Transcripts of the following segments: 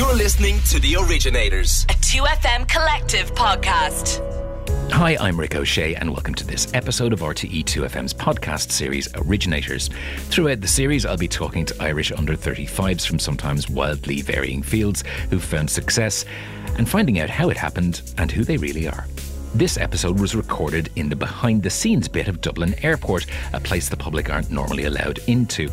You're listening to The Originators. A 2FM collective podcast. Hi, I'm Rick O'Shea, and welcome to this episode of RTE2FM's podcast series, Originators. Throughout the series, I'll be talking to Irish under 35s from sometimes wildly varying fields who've found success and finding out how it happened and who they really are. This episode was recorded in the behind the scenes bit of Dublin Airport, a place the public aren't normally allowed into.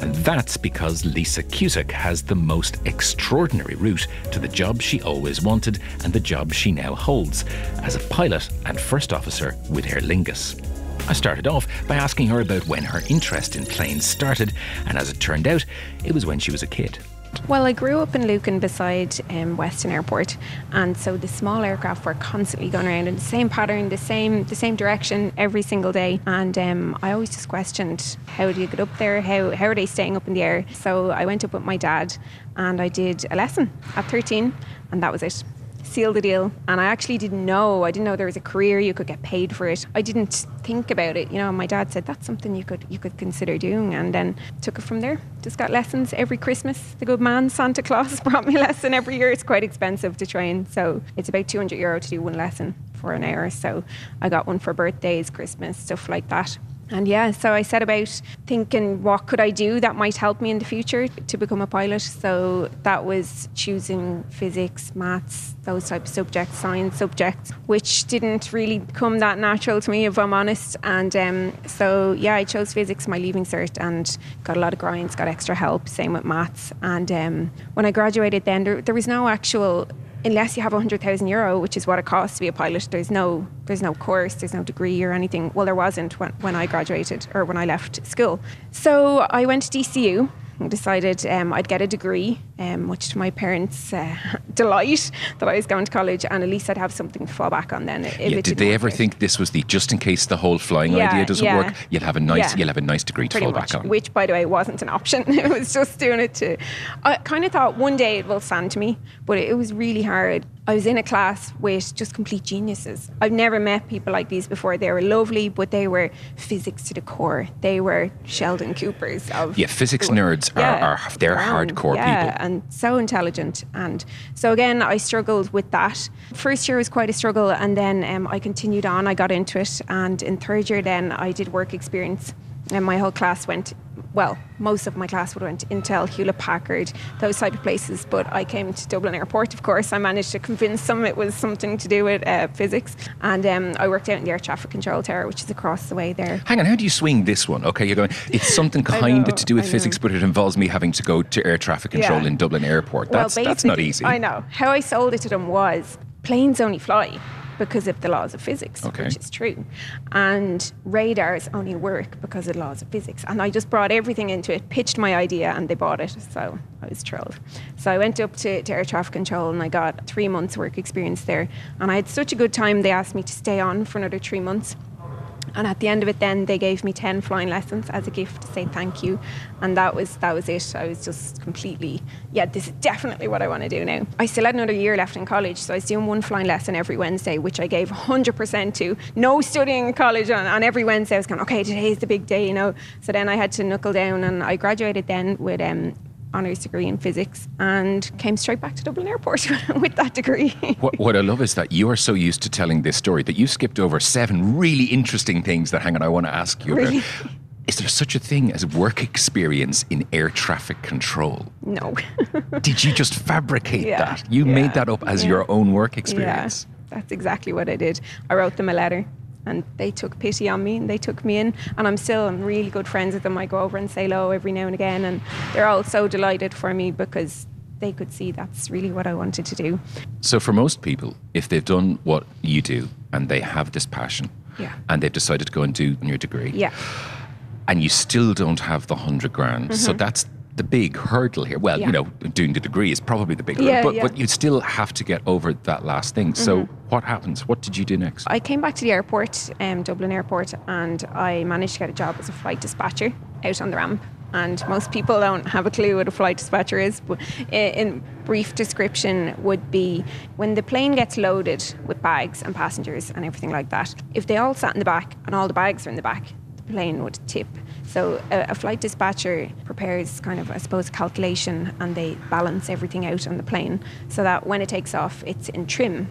And that's because Lisa Cusack has the most extraordinary route to the job she always wanted and the job she now holds as a pilot and first officer with Aer Lingus. I started off by asking her about when her interest in planes started, and as it turned out, it was when she was a kid. Well, I grew up in Lucan beside um, Weston Airport, and so the small aircraft were constantly going around in the same pattern, the same the same direction every single day. And um, I always just questioned, how do you get up there? How how are they staying up in the air? So I went up with my dad, and I did a lesson at 13, and that was it seal the deal. And I actually didn't know. I didn't know there was a career you could get paid for it. I didn't think about it. You know, my dad said that's something you could you could consider doing, and then took it from there. Just got lessons every Christmas. The good man Santa Claus brought me a lesson every year. It's quite expensive to train, so it's about 200 euro to do one lesson for an hour. So I got one for birthdays, Christmas, stuff like that. And yeah, so I set about thinking what could I do that might help me in the future to become a pilot. So that was choosing physics, maths, those type of subjects, science subjects, which didn't really come that natural to me, if I'm honest. And um, so yeah, I chose physics, my leaving cert, and got a lot of grinds, got extra help. Same with maths. And um, when I graduated, then there, there was no actual unless you have 100,000 euro, which is what it costs to be a pilot, there's no there's no course, there's no degree or anything. Well, there wasn't when, when I graduated or when I left school. So I went to DCU and decided um, I'd get a degree, um, much to my parents' uh, delight that I was going to college, and at least I'd have something to fall back on then. yeah, did they ever think this was the just in case the whole flying yeah, idea doesn't yeah. work, you'll have a nice, you'll have a nice degree to Pretty fall much, back on? Which, by the way, wasn't an option. it was just doing it to. I kind of thought one day it will stand to me, but it was really hard. I was in a class with just complete geniuses. I've never met people like these before. They were lovely, but they were physics to the core. They were Sheldon Coopers of yeah. Physics nerds are, are they're hardcore people and so intelligent. And so again, I struggled with that. First year was quite a struggle, and then um, I continued on. I got into it, and in third year, then I did work experience, and my whole class went well, most of my class would have went to Intel, Hewlett Packard, those type of places. But I came to Dublin Airport, of course. I managed to convince them it was something to do with uh, physics. And um, I worked out in the air traffic control tower, which is across the way there. Hang on, how do you swing this one? Okay, you're going, it's something kind of to do with physics, but it involves me having to go to air traffic control yeah. in Dublin Airport. That's, well, that's not easy. I know. How I sold it to them was planes only fly because of the laws of physics, okay. which is true. And radars only work because of the laws of physics. And I just brought everything into it, pitched my idea, and they bought it. So I was thrilled. So I went up to, to air traffic control and I got three months' work experience there. And I had such a good time, they asked me to stay on for another three months. And at the end of it, then they gave me ten flying lessons as a gift to say thank you, and that was that was it. I was just completely, yeah, this is definitely what I want to do now. I still had another year left in college, so I was doing one flying lesson every Wednesday, which I gave 100% to. No studying in college on, on every Wednesday. I was going, okay, today is the big day, you know. So then I had to knuckle down, and I graduated then with um, honours degree in physics and came straight back to Dublin Airport with that degree. what, what, I love is that you are so used to telling this story that you skipped over seven really interesting things that, hang on, I want to ask you really? about. Is there such a thing as work experience in air traffic control? No. Did you just fabricate yeah, that? You yeah, made that up as yeah. your own work experience? Yeah, that's exactly what I did. I wrote them a letter and they took pity on me and they took me in and I'm still I'm really good friends with them I go over and say hello every now and again and they're all so delighted for me because they could see that's really what I wanted to do so for most people if they've done what you do and they have this passion yeah. and they've decided to go and do your degree yeah and you still don't have the 100 grand mm-hmm. so that's the big hurdle here. Well, Yeah. you know, doing the degree is probably the big Yeah, hurdle, but, yeah. but you still have to get over that last thing. So, what happens? What did you do next? I came back to the airport, um, Dublin Airport, and I managed to get a job as a flight dispatcher out on the ramp. And most people don't have a clue what a flight dispatcher is, but in brief description would be when the plane gets loaded with bags and passengers and everything like that. If they all sat in the back and all the bags are in the back, the plane would tip So a, a flight dispatcher prepares kind of, I suppose, calculation and they balance everything out on the plane so that when it takes off, it's in trim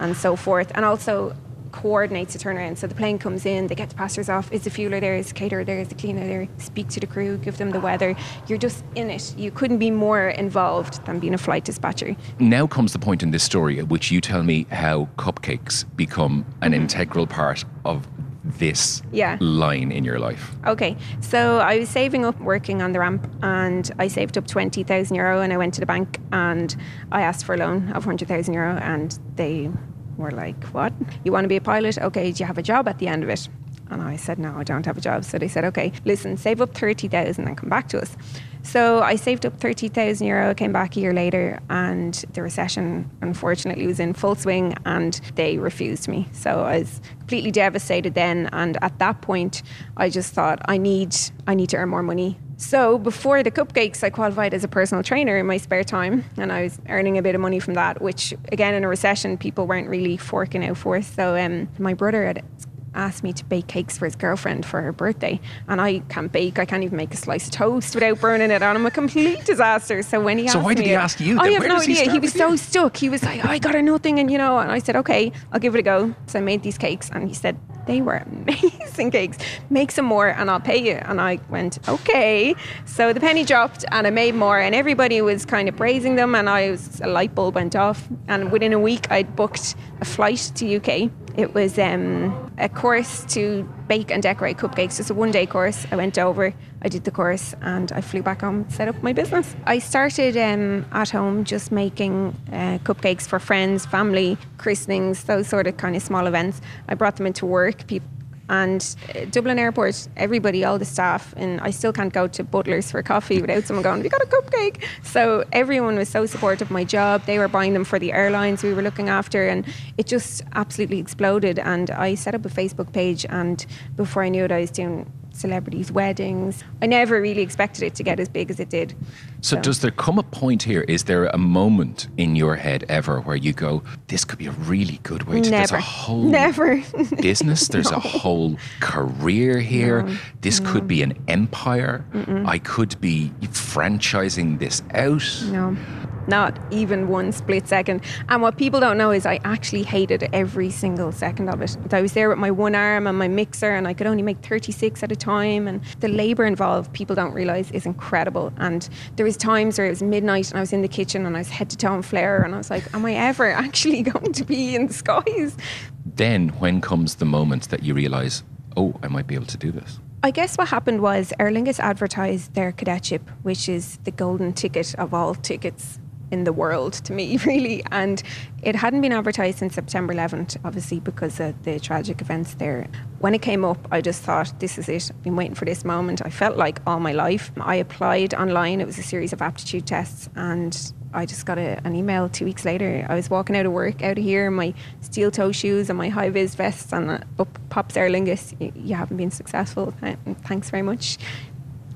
and so forth. And also coordinates the turnaround. So the plane comes in, they get the passengers off. Is the fueler there? Is the caterer there? Is the cleaner there? Speak to the crew, give them the weather. You're just in it. You couldn't be more involved than being a flight dispatcher. Now comes the point in this story at which you tell me how cupcakes become an mm-hmm. integral part of this Yeah. line in your life. Okay, so I was saving up working on the ramp and I saved up 20,000 euro and I went to the bank and I asked for a loan of 100,000 euro and they were like, What? You want to be a pilot? Okay, do you have a job at the end of it? And I said, No, I don't have a job. So they said, Okay, listen, save up 30,000 and come back to us. So I saved up 30,000 euro, came back a year later, and the recession unfortunately was in full swing and they refused me. So I was completely devastated then. And at that point, I just thought, I need, I need to earn more money. So before the cupcakes, I qualified as a personal trainer in my spare time, and I was earning a bit of money from that. Which, again, in a recession, people weren't really forking out for. So um, my brother had asked me to bake cakes for his girlfriend for her birthday, and I can't bake. I can't even make a slice of toast without burning it, and I'm a complete disaster. So when he So asked why did me he it- ask you I have Where no idea. he start was so you? stuck. He was like, oh, I got her nothing, and you know, and I said, okay, I'll give it a go. So I made these cakes, and he said they were amazing cakes. Make some more, and I'll pay you. And I went, okay. So the penny dropped, and I made more, and everybody was kind of praising them, and I was a light bulb went off, and within a week, I'd booked a flight to UK. It was um, a course to bake and decorate cupcakes. Just a one day course. I went over, I did the course, and I flew back home, set up my business. I started um, at home just making uh, cupcakes for friends, family, christenings, those sort of kind of small events. I brought them into work. People and uh, Dublin Airport, everybody, all the staff, and I still can't go to Butler's for coffee without someone going, "We got a cupcake." So everyone was so supportive of my job. They were buying them for the airlines we were looking after, and it just absolutely exploded. And I set up a Facebook page, and before I knew it, I was doing celebrities' weddings. I never really expected it to get as big as it did. So, does there come a point here? Is there a moment in your head ever where you go, "This could be a really good way to"? There's a whole Never. business. There's a whole career here. this could be an empire. I could be franchising this out. No, not even one split second. And what people don't know is I actually hated every single second of it. I was there with my one arm and my mixer, and I could only make 36 at a time. And the labour involved, people don't realise, is incredible. And there was times where it was midnight and I was in the kitchen and I was head to toe in flare, and I was like, "Am I ever actually going to be in the skies?" Then, when comes the moment that you realize, "Oh, I might be able to do this"? I guess what happened was Aer Lingus advertised their cadetship, which is the golden ticket of all tickets in the world to me, really. And it hadn't been advertised since September 11th, obviously, because of the tragic events there. When it came up, I just thought, this is it. I've been waiting for this moment. I felt like all my life. I applied online, it was a series of aptitude tests, and I just got a, an email two weeks later. I was walking out of work out of here my steel toe shoes and my high vis vests, and up pops Aer Lingus. You, you haven't been successful. Thanks very much.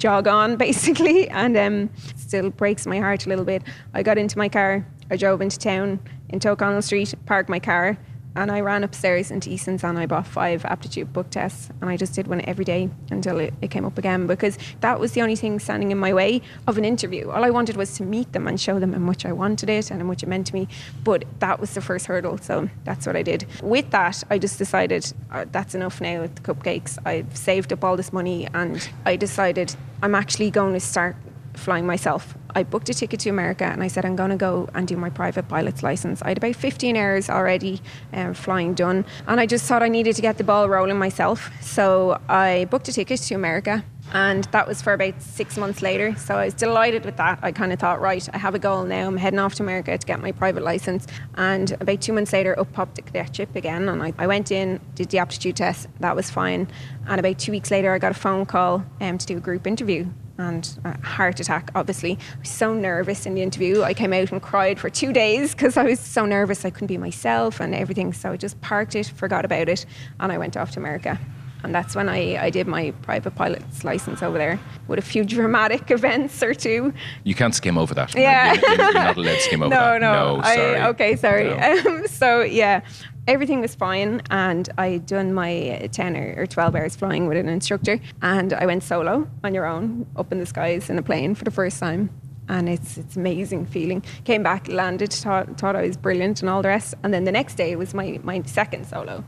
Jog on, basically, and um, still breaks my heart a little bit. I got into my car. I drove into town into O'Connell Street, parked my car, and I ran upstairs into Eason's and I bought five aptitude book tests. And I just did one every day until it, it came up again because that was the only thing standing in my way of an interview. All I wanted was to meet them and show them how much I wanted it and how much it meant to me. But that was the first hurdle. So that's what I did. With that, I just decided uh, that's enough now with the cupcakes. I've saved up all this money and I decided I'm actually going to start flying myself. I booked a ticket to America and I said I'm going to go and do my private pilot's license. I had about 15 hours already um, flying done, and I just thought I needed to get the ball rolling myself. So I booked a ticket to America. And that was for about six months later. So I was delighted with that. I kind of thought, right, I have a goal now. I'm heading off to America to get my private license. And about two months later, up popped the cadetship again. And I, I went in, did the aptitude test. That was fine. And about two weeks later, I got a phone call um, to do a group interview and a heart attack, obviously. I was so nervous in the interview. I came out and cried for two days because I was so nervous I couldn't be myself and everything. So I just parked it, forgot about it, and I went off to America. And that's when I, I did my private pilot's license over there with a few dramatic events or two. You can't skim over that. Yeah. You're, you're- you're not allowed to skim over no, that. no. No, I, okay, sorry. No. Um, so, yeah, everything was fine, and I'd done my 10 or, or 12 hours flying with an instructor, and I went solo on your own up in the skies in a plane for the first time. And it's it's amazing feeling. Came back, landed, thought, thought I was brilliant and all the rest. And then the next day was my, my second solo.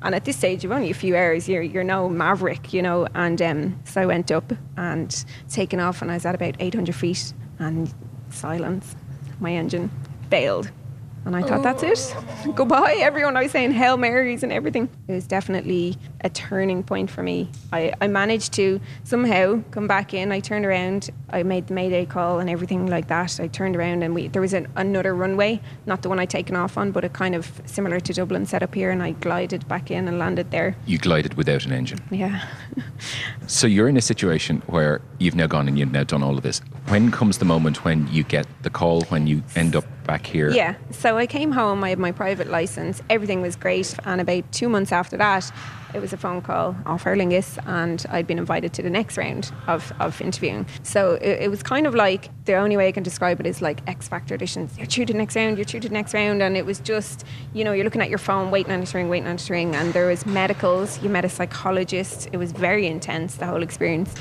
And at this stage, you've only a few hours. You're you're no maverick, you know. And um, so I went up and taken off, and I was at about 800 feet, and silence. My engine failed, and I thought, that's it. Goodbye, everyone. I was saying Hail Marys and everything. It was definitely a turning point for me. I, I managed to somehow come back in. I turned around. I made the Mayday call and everything like that. I turned around and we there was an, another runway, not the one I'd taken off on, but a kind of similar to Dublin set up here. And I glided back in and landed there. You glided without an engine. Yeah. So you're in a situation where you've now gone and you've now done all of this. When comes the moment when you get the call, when you end up back here? Yeah. So I came home, I had my private license, everything was great. And about two months after that, it was a phone call off Aer Lingus, and I'd been invited to the next round of, of interviewing. So it, it was kind of like the only way I can describe it is like X Factor auditions. You're through to the next round, you're through to the next round. And it was just, you know, you're looking at your phone, waiting on a string, waiting on a string. And there was medicals, you met a psychologist. It was very intense, the whole experience.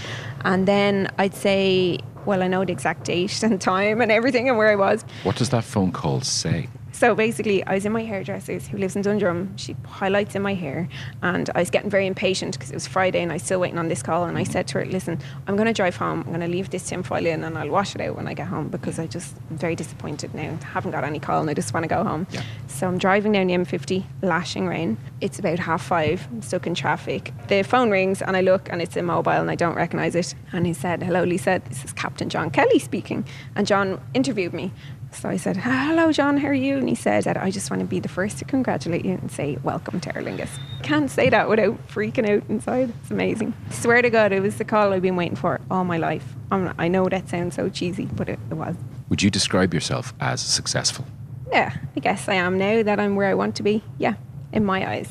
And then I'd say, well, I know the exact date and time and everything and where I was. What does that phone call say? So basically, I was in my hairdresser's who lives in Dundrum. She highlights in my hair, and I was getting very impatient because it was Friday and I was still waiting on this call. And I mm. said to her, "Listen, I'm going to drive home. I'm going to leave this tinfoil in, and I'll wash it out when I get home because I just am very disappointed now. I haven't got any call, and I just want to go home." Yeah. So I'm driving down the M50, lashing rain. It's about half five. I'm stuck in traffic. The phone rings, and I look, and it's a mobile, and I don't recognise it. And he said, "Hello, Lisa. This is Captain John Kelly speaking." And John interviewed me. So I said, Hello, John, how are you? And he said I just want to be the first to congratulate you and say, Welcome to Aer Lingus. Can't say that without freaking out inside. It's amazing. I Swear to God, it was the call I've been waiting for all my life. I'm not, I know that sounds so cheesy, but it, it was. Would you describe yourself as successful? Yeah, I guess I am now that I'm where I want to be. Yeah, in my eyes.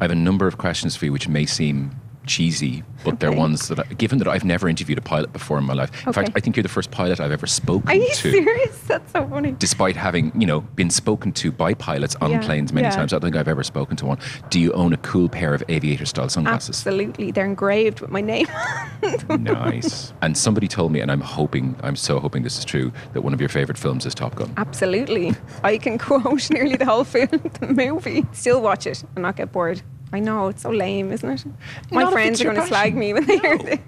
I have a number of questions for you which may seem cheesy, but they're Okay. ones that, I, given that I've never interviewed a pilot before in my life. In fact, I think you're the first pilot I've ever spoken to. Are you to. serious? That's so funny. Despite having, you know, been spoken to by pilots on Yeah, planes many yeah. times, I don't think I've ever spoken to one. Do you own a cool pair of aviator-style sunglasses? Absolutely. They're engraved with my name. nice. And somebody told me, and I'm hoping, I'm so hoping this is true, that one of your favorite films is Top Gun. Absolutely. I can quote nearly the whole film, the movie. Still watch it and not get bored. I know, it's so lame, isn't it? My Not if friends are your going to slag me when they hear this.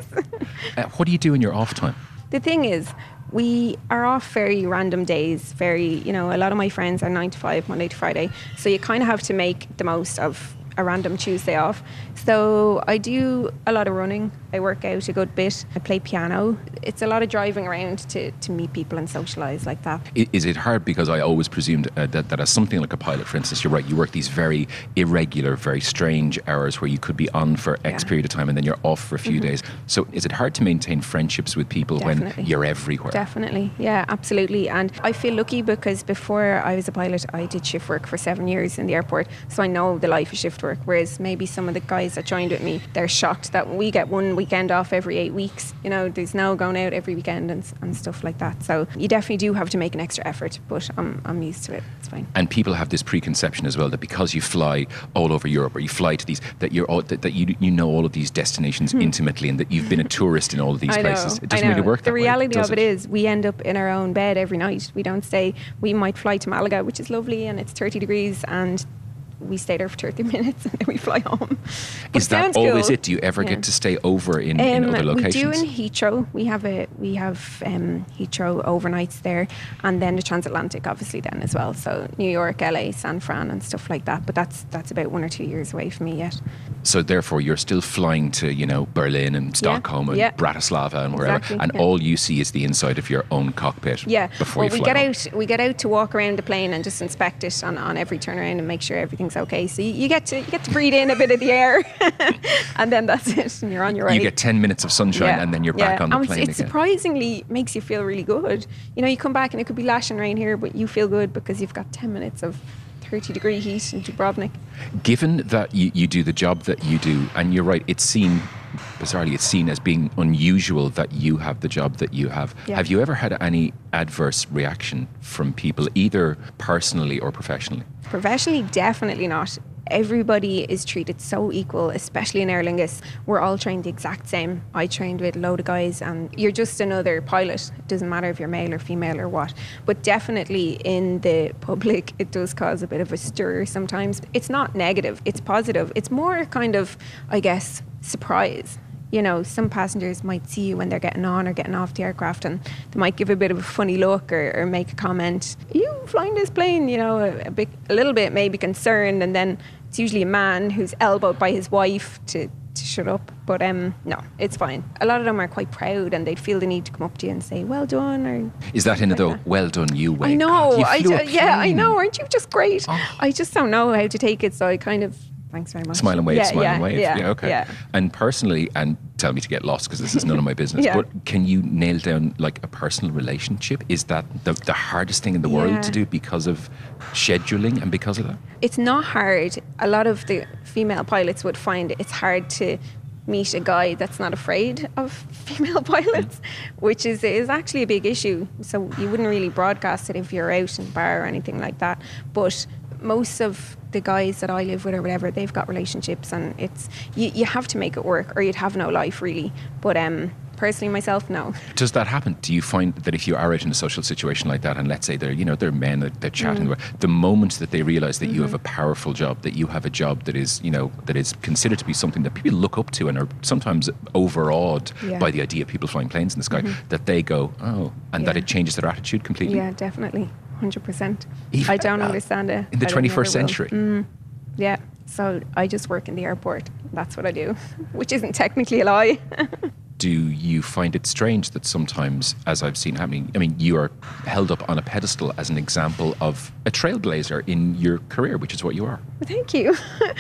Uh, what do you do in your off time? the thing is, we are off very random days. Very, you know, a lot of my friends are nine to five, Monday to Friday. So you kind of have to make the most of a random Tuesday off. So I do a lot of running. I work out a good bit. I play piano. It's a lot of driving around to, to meet people and socialise like that. Is it hard because I always presumed uh, that, that as something like a pilot, for instance, you're right, you work these very irregular, very strange hours where you could be on for X Yeah. Mm-hmm. period of time and then you're off for a few days. So is it hard to maintain friendships with people when you're everywhere? Definitely, yeah, absolutely. And I feel lucky because before I was a pilot, I did shift work for seven years in the airport, so I know the life of shift work. Whereas maybe some of the guys that joined with me, they're shocked that we get one weekend off every eight weeks. You know, there's no going out every weekend and, and stuff like that. So you definitely do have to make an extra effort, but I'm, I'm used to it. It's fine. And people have this preconception as well that because you fly all over Europe or you fly to these, that you're all, that, that you you know all of these destinations intimately and that you've been a tourist in all of these Hmm. I know, places. It I doesn't know. really work The that way, reality does of it is, we end up in our own bed every night. We don't stay. We might fly to Malaga, which is lovely, and it's 30 degrees, and we stay there for 30 minutes, and then we fly home. Is that always cool. it? Do you ever Yeah. get to stay over in, in Um, other locations? We do in Heathrow. We have a we have um, Heathrow overnights there, and then the transatlantic, obviously, then as well. So New York, LA, San Fran, and stuff like that. But that's that's about one or two years away from me yet. So therefore, you're still flying to you know Berlin and Stockholm and yeah. Bratislava and wherever, Exactly, and yeah. all you see is the inside of your own cockpit. Yeah. Before well, you we get home. out. We get out to walk around the plane and just inspect it on, on every turnaround and make sure everything's okay. So you, you get to you get to breathe in a bit of the air, and then that's it, and you're on your way. You get ten minutes of sunshine, Yeah. and then you're back Yeah. on the And plane It again. surprisingly makes you feel really good. You know, you come back and it could be lashing rain here, but you feel good because you've got 10 minutes of 30 degree heat in Dubrovnik. Given that you, you do the job that you do, and you're right, it's seen, bizarrely, it's seen as being unusual that you have the job that you have. Yeah. Have you ever had any adverse reaction from people, either personally or professionally? Professionally, definitely not. Everybody is treated so equal, especially in Aer Lingus. We're all trained the exact same. I trained with a load of guys, and you're just another pilot. It doesn't matter if you're male or female or what. But definitely in the public, it does cause a bit of a stir sometimes. It's not negative, it's positive. It's more kind of, I guess, surprise you know, some passengers might see you when they're getting on or getting off the aircraft and they might give a bit of a funny look or, or make a comment. Are you flying this plane? You know, a, a, bit, a little bit maybe concerned. And then it's usually a man who's elbowed by his wife to, to shut up. But um, no, it's fine. A lot of them are quite proud and they'd feel the need to come up to you and say, well done. Or Is that in it like though? that. Well done, you way. I know. God, you I flew ju- a yeah, I know. Aren't you just great? Oh. I just don't know how to take it. So I kind of, thanks very much. Smile and wave, Yeah, smile yeah, and wave. Yeah, okay. Yeah. And personally, and tell me to get lost because this is none of my business. Yeah. But can you nail down like a personal relationship? Is that the, the hardest thing in the world to do because of scheduling and because of that? it's not hard. A lot of the female pilots would find it's hard to meet a guy that's not afraid of female pilots, which is is actually a big issue. So you wouldn't really broadcast it if you're out in bar or anything like that. But most of the guys that I live with or whatever, they've got relationships, and it's you, you have to make it work, or you'd have no life really. But um, personally, myself, no. Does that happen? Do you find that if you are out in a social situation like that, and let's say they're you know they're men, they're, they're chatting, Mm. the moment that they realise that you have a Mm-hmm. powerful job, that you have a job that is you know that is considered to be something that people look up to and are sometimes overawed Yeah. Mm-hmm. by the idea of people flying planes in the sky, that they go oh, and that it changes their attitude completely. Yeah, definitely, hundred percent. Even- I don't uh, understand it in the 21st century. Mm, yeah. So I just work in the airport. That's what I do, which isn't technically a lie. do you find it strange that sometimes, as I've seen happening, I mean, you are held up on a pedestal as an example of a trailblazer in your career, which is what you are. Thank you.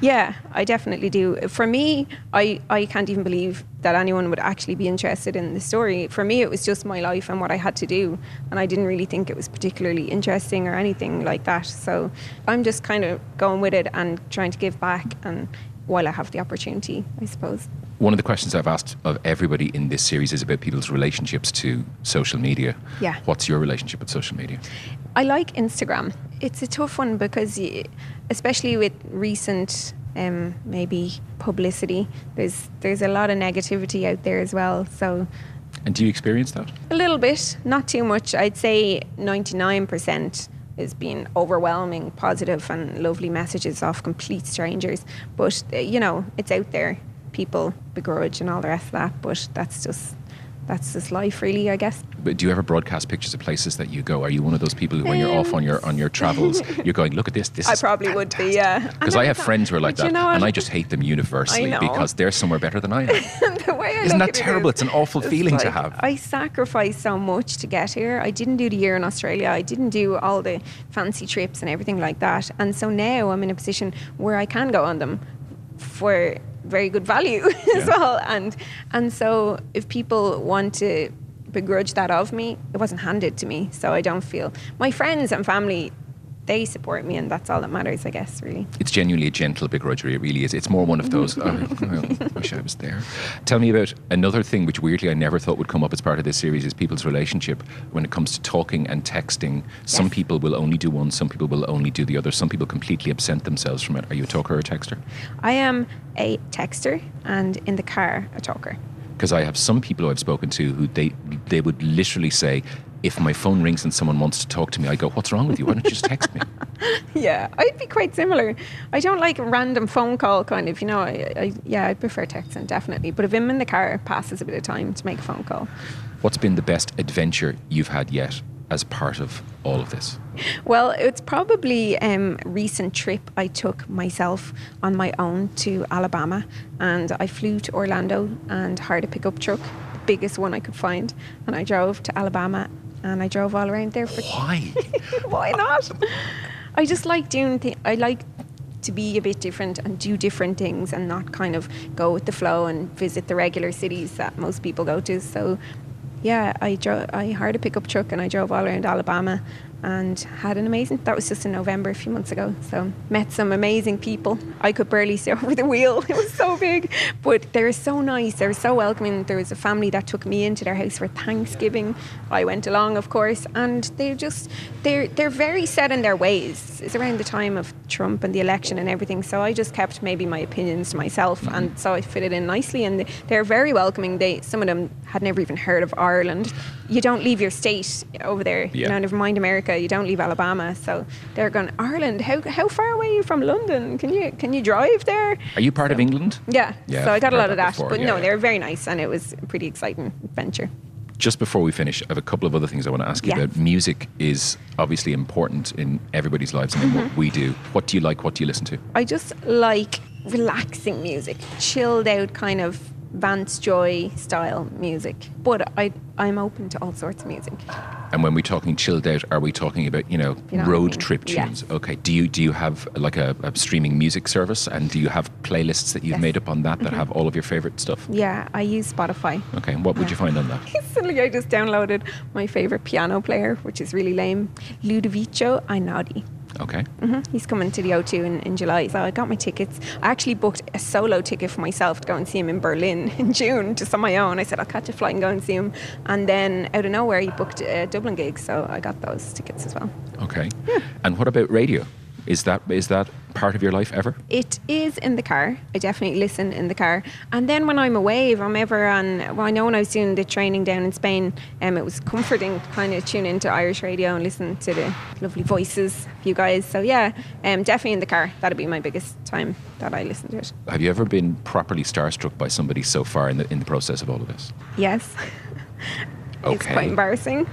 yeah, I definitely do. For me, I, I can't even believe that anyone would actually be interested in the story. For me, it was just my life and what I had to do. And I didn't really think it was particularly interesting or anything like that. So I'm just kind of going with it and trying to give back and while I have the opportunity, I suppose. One of the questions I've asked of everybody in this series is about people's relationships to social media. Yeah. What's your relationship with social media? I like Instagram. It's a tough one because, y especially with recent, um, maybe publicity, there's there's a lot of negativity out there as well. So And do you experience that? a little bit, not too much. I'd say ninety nine percent is being overwhelming, positive, and lovely messages off complete strangers. But uh, you know, it's out there. People begrudge and all the rest of that. But that's just that's just life, really. I guess. But do you ever broadcast pictures of places that you go? Are you one of those people who, when you're off on your on your um, travels, you're going, look at this, this I probably would be, yeah. Because I have thought- friends who are like that, you know and? I just hate them universally because they're somewhere better than I am. the way I Isn't that at terrible? is- It's an awful it's feeling to have. I sacrificed so much to get here. I didn't do the year in Australia. I didn't do all the fancy trips and everything like that. And so now I'm in a position where I can go on them for very good value as well. And and so if people want to begrudge that of me, it wasn't handed to me. So I don't feel my friends and family. They support me, and that's all that matters, I guess. Really. It's genuinely a gentle begrudgery. It really is. It's more one of those. oh, I wish I was there. Tell me about another thing, which weirdly I never thought would come up as part of this series, is people's relationship when it comes to talking and texting. Some people will only do one. Some people will only do the other. Some people completely absent themselves from it. Are you a talker or a texter? I am a texter, and in the car, a talker. Because I have some people who I've spoken to who they they would literally say, if my phone rings and someone wants to talk to me, I go, "What's wrong with you? Why don't you just text me?" Yeah, I'd be quite similar. I don't like a random phone call kind of, you know. I, I yeah, I prefer texting definitely. But if I'm in the car, it passes a bit of time to make a phone call. What's been the best adventure you've had yet as part of all of this? Well, it's probably a um, recent trip I took myself on my own to Alabama, and I flew to Orlando and hired a pickup truck, the biggest one I could find, and I drove to Alabama, and I drove all around there for Why? Why not? I just like doing. Th- I like to be a bit different and do different things, and not kind of go with the flow and visit the regular cities that most people go to. So, yeah, I drove. I hired a pickup truck and I drove all around Alabama, and had an amazing. That was just in November a few months ago. So met some amazing people. I could barely see over the wheel. It was so big, but they were so nice. They were so welcoming. There was a family that took me into their house for Thanksgiving. I went along, of course, and they just they're they're very set in their ways. It's around the time of Trump and the election and everything. So I just kept maybe my opinions to myself, Mm-hmm. and so I fitted in nicely. And they're very welcoming. They some of them had never even heard of Ireland. You don't leave your state over there. Yeah. You know, never mind America. You don't leave Alabama. So they're going Ireland. How how far away are you from London? Can you can you drive there? Are you part of England? Yeah. Yeah, so I got a I've lot of that that. before, but yeah, no, yeah. they were very nice, and it was a pretty exciting adventure. Just before we finish, I have a couple of other things I want to ask you Yeah. about. Music is obviously important in everybody's lives and in Mm-hmm. what we do. What do you like? What do you listen to? I just like relaxing music, chilled out kind of Vance Joy style music. But I I'm open to all sorts of music. And when we're talking chilled out, are we talking about you know You know what I road mean? trip tunes? Okay. Do you do you have like a, a streaming music service, and do you have playlists that you've Yes. Mm-hmm. made up on that that have all of your favorite stuff? Yeah, I use Spotify. Okay. What would you find on that? Recently, I just downloaded my favorite piano player, which is really lame, Ludovico Einaudi. Okay. hmm He's coming to the O2 in, in July. So I got my tickets. I actually booked a solo ticket for myself to go and see him in Berlin in June, just on my own. I said, I'll catch a flight and go and see him. And then out of nowhere, he booked a Dublin gig. So I got those tickets as well. Okay. Yeah. And what about radio? Is that is that part of your life ever? It is in the car. I definitely listen in the car. And then when I'm away, if I'm ever on, well, I know when I was doing the training down in Spain, um, it was comforting to kind of tune into Irish radio and listen to the lovely voices of you guys. So yeah, um, definitely in the car. That'd be my biggest time that I listen to it. Have you ever been properly starstruck by somebody so far in the in the process of all of this? Yes. It's Okay. Mm-hmm. quite embarrassing.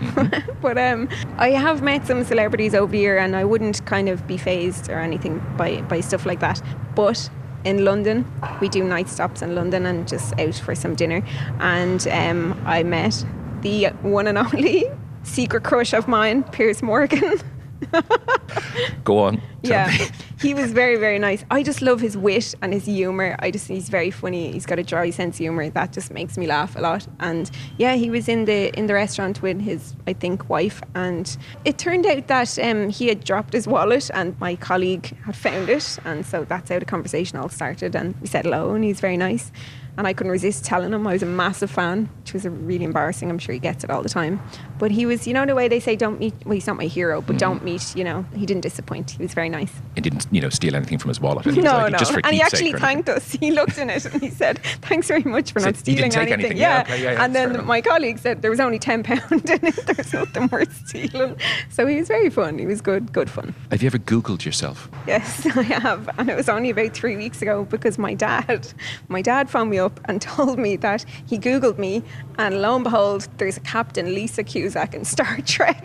but um, I have met some celebrities over here and I wouldn't kind of be fazed or anything by, by stuff like that. But in London, we do night stops in London and just out for some dinner. And um, I met the one and only secret crush of mine, Piers Morgan. Go on. Yeah, he was very, very nice. I just love his wit and his humor. I just he's very funny. He's got a dry sense of humor that just makes me laugh a lot. And yeah, he was in the in the restaurant with his I think wife, and it turned out that um, he had dropped his wallet, and my colleague had found it, and so that's how the conversation all started. And we said hello, and he's very nice. And I couldn't resist telling him I was a massive fan, which was really embarrassing. I'm sure he gets it all the time. But he was, you know, the way they say, don't meet, well, he's not my hero, but mm-hmm. don't meet, you know, he didn't disappoint. He was very nice. He didn't, you know, steal anything from his wallet. And he No, like, no. Just for and he actually thanked us. He looked in it and he said, "Thanks very much for So not stealing didn't anything. Yeah, okay, yeah, yeah, and then my colleague said there was only ten pound in it. There's nothing worth stealing. So he was very fun. He was good, good fun. Have you ever Googled yourself? Yes, I have, and it was only about three weeks ago because my dad, my dad phoned me up and told me that he googled me, and lo and behold, there's a Captain Lisa Cusack in Star Trek.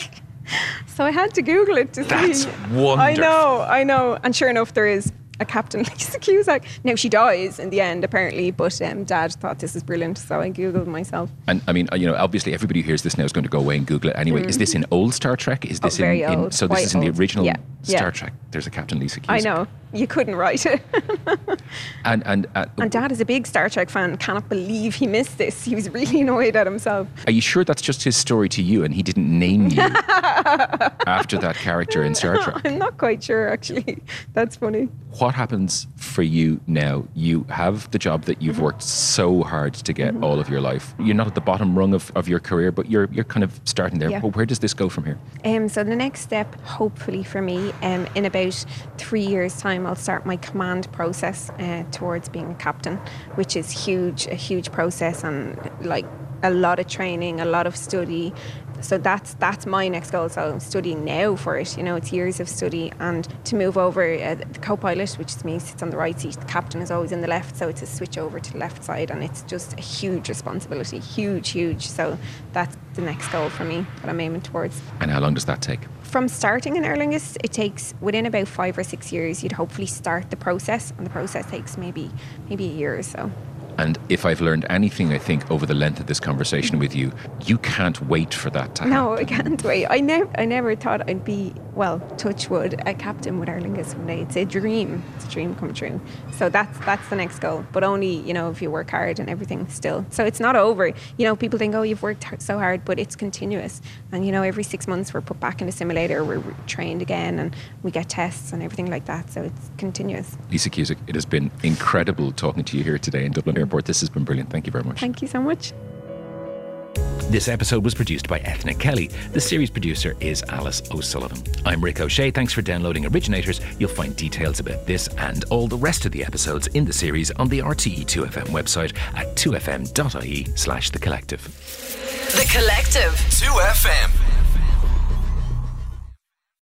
So I had to Google it to That's see. I wonderful. I know, I know, and sure enough, there is a Captain Lisa Cusack. Now she dies in the end, apparently, but um, Dad thought this is brilliant, so I googled myself. And I mean, uh, you know, obviously everybody who hears this now is going to go away and Google it anyway. Is this in old Star Trek? Is this Mm. Oh, very in, in old, so this quite is in the original Yeah, yeah. Star Trek? There's a Captain Lisa I know you couldn't write it. And and, uh, and Dad is a big Star Trek fan. Cannot believe he missed this. He was really annoyed at himself. are you sure that's just his story to you, and he didn't name you after that character in Star Trek? I'm not quite sure, actually. That's funny. What happens for you now? You have the job that Mm-hmm. you've worked so hard to get all of your life. You're not at the bottom rung of, of your career, but you're you're kind of starting there. Yeah. Well, where does this go from here? Um, so the next step, hopefully for me, um, in about three years' time, I'll start my command process uh, towards being a captain, which is huge, a huge process, and like a lot of training, a lot of study. So that's that's my next goal. So I'm studying now for it. You know, it's years of study, and to move over, uh, the co-pilot, which is me, sits on the right seat. The captain is always in the left, so it's a switch over to the left side, and it's just a huge responsibility, huge, huge. So that's the next goal for me that I'm aiming towards And how long does that take? from starting in Aer Lingus, it takes within about five or six years. You'd hopefully start the process, and the process takes maybe maybe a year or so. And if I've learned anything, I think over the length of this conversation with you, you can't wait for that to happen. No, I can't wait. I never, I never thought I'd be well, touch wood, a captain with Aer Lingus one day. It's a dream. It's a dream come true. So that's that's the next goal. But only you know if you work hard and everything still. So it's not over. You know, people think, oh, you've worked so hard, but it's continuous. And you know, every six months we're put back in the simulator, we're trained again, and we get tests and everything like that. So it's continuous. Lisa Cusack, it has been incredible talking to you here today in Dublin Airport. This has been brilliant. Thank you very much. Thank you so much. This episode was produced by Ethna Kelly. The series producer is Alice O'Sullivan. I'm Rick O'Shea. Thanks for downloading Originators. You'll find details about this and all the rest of the episodes in the series on the RTE2FM website at 2fm.ie slash the collective. The Collective. 2FM.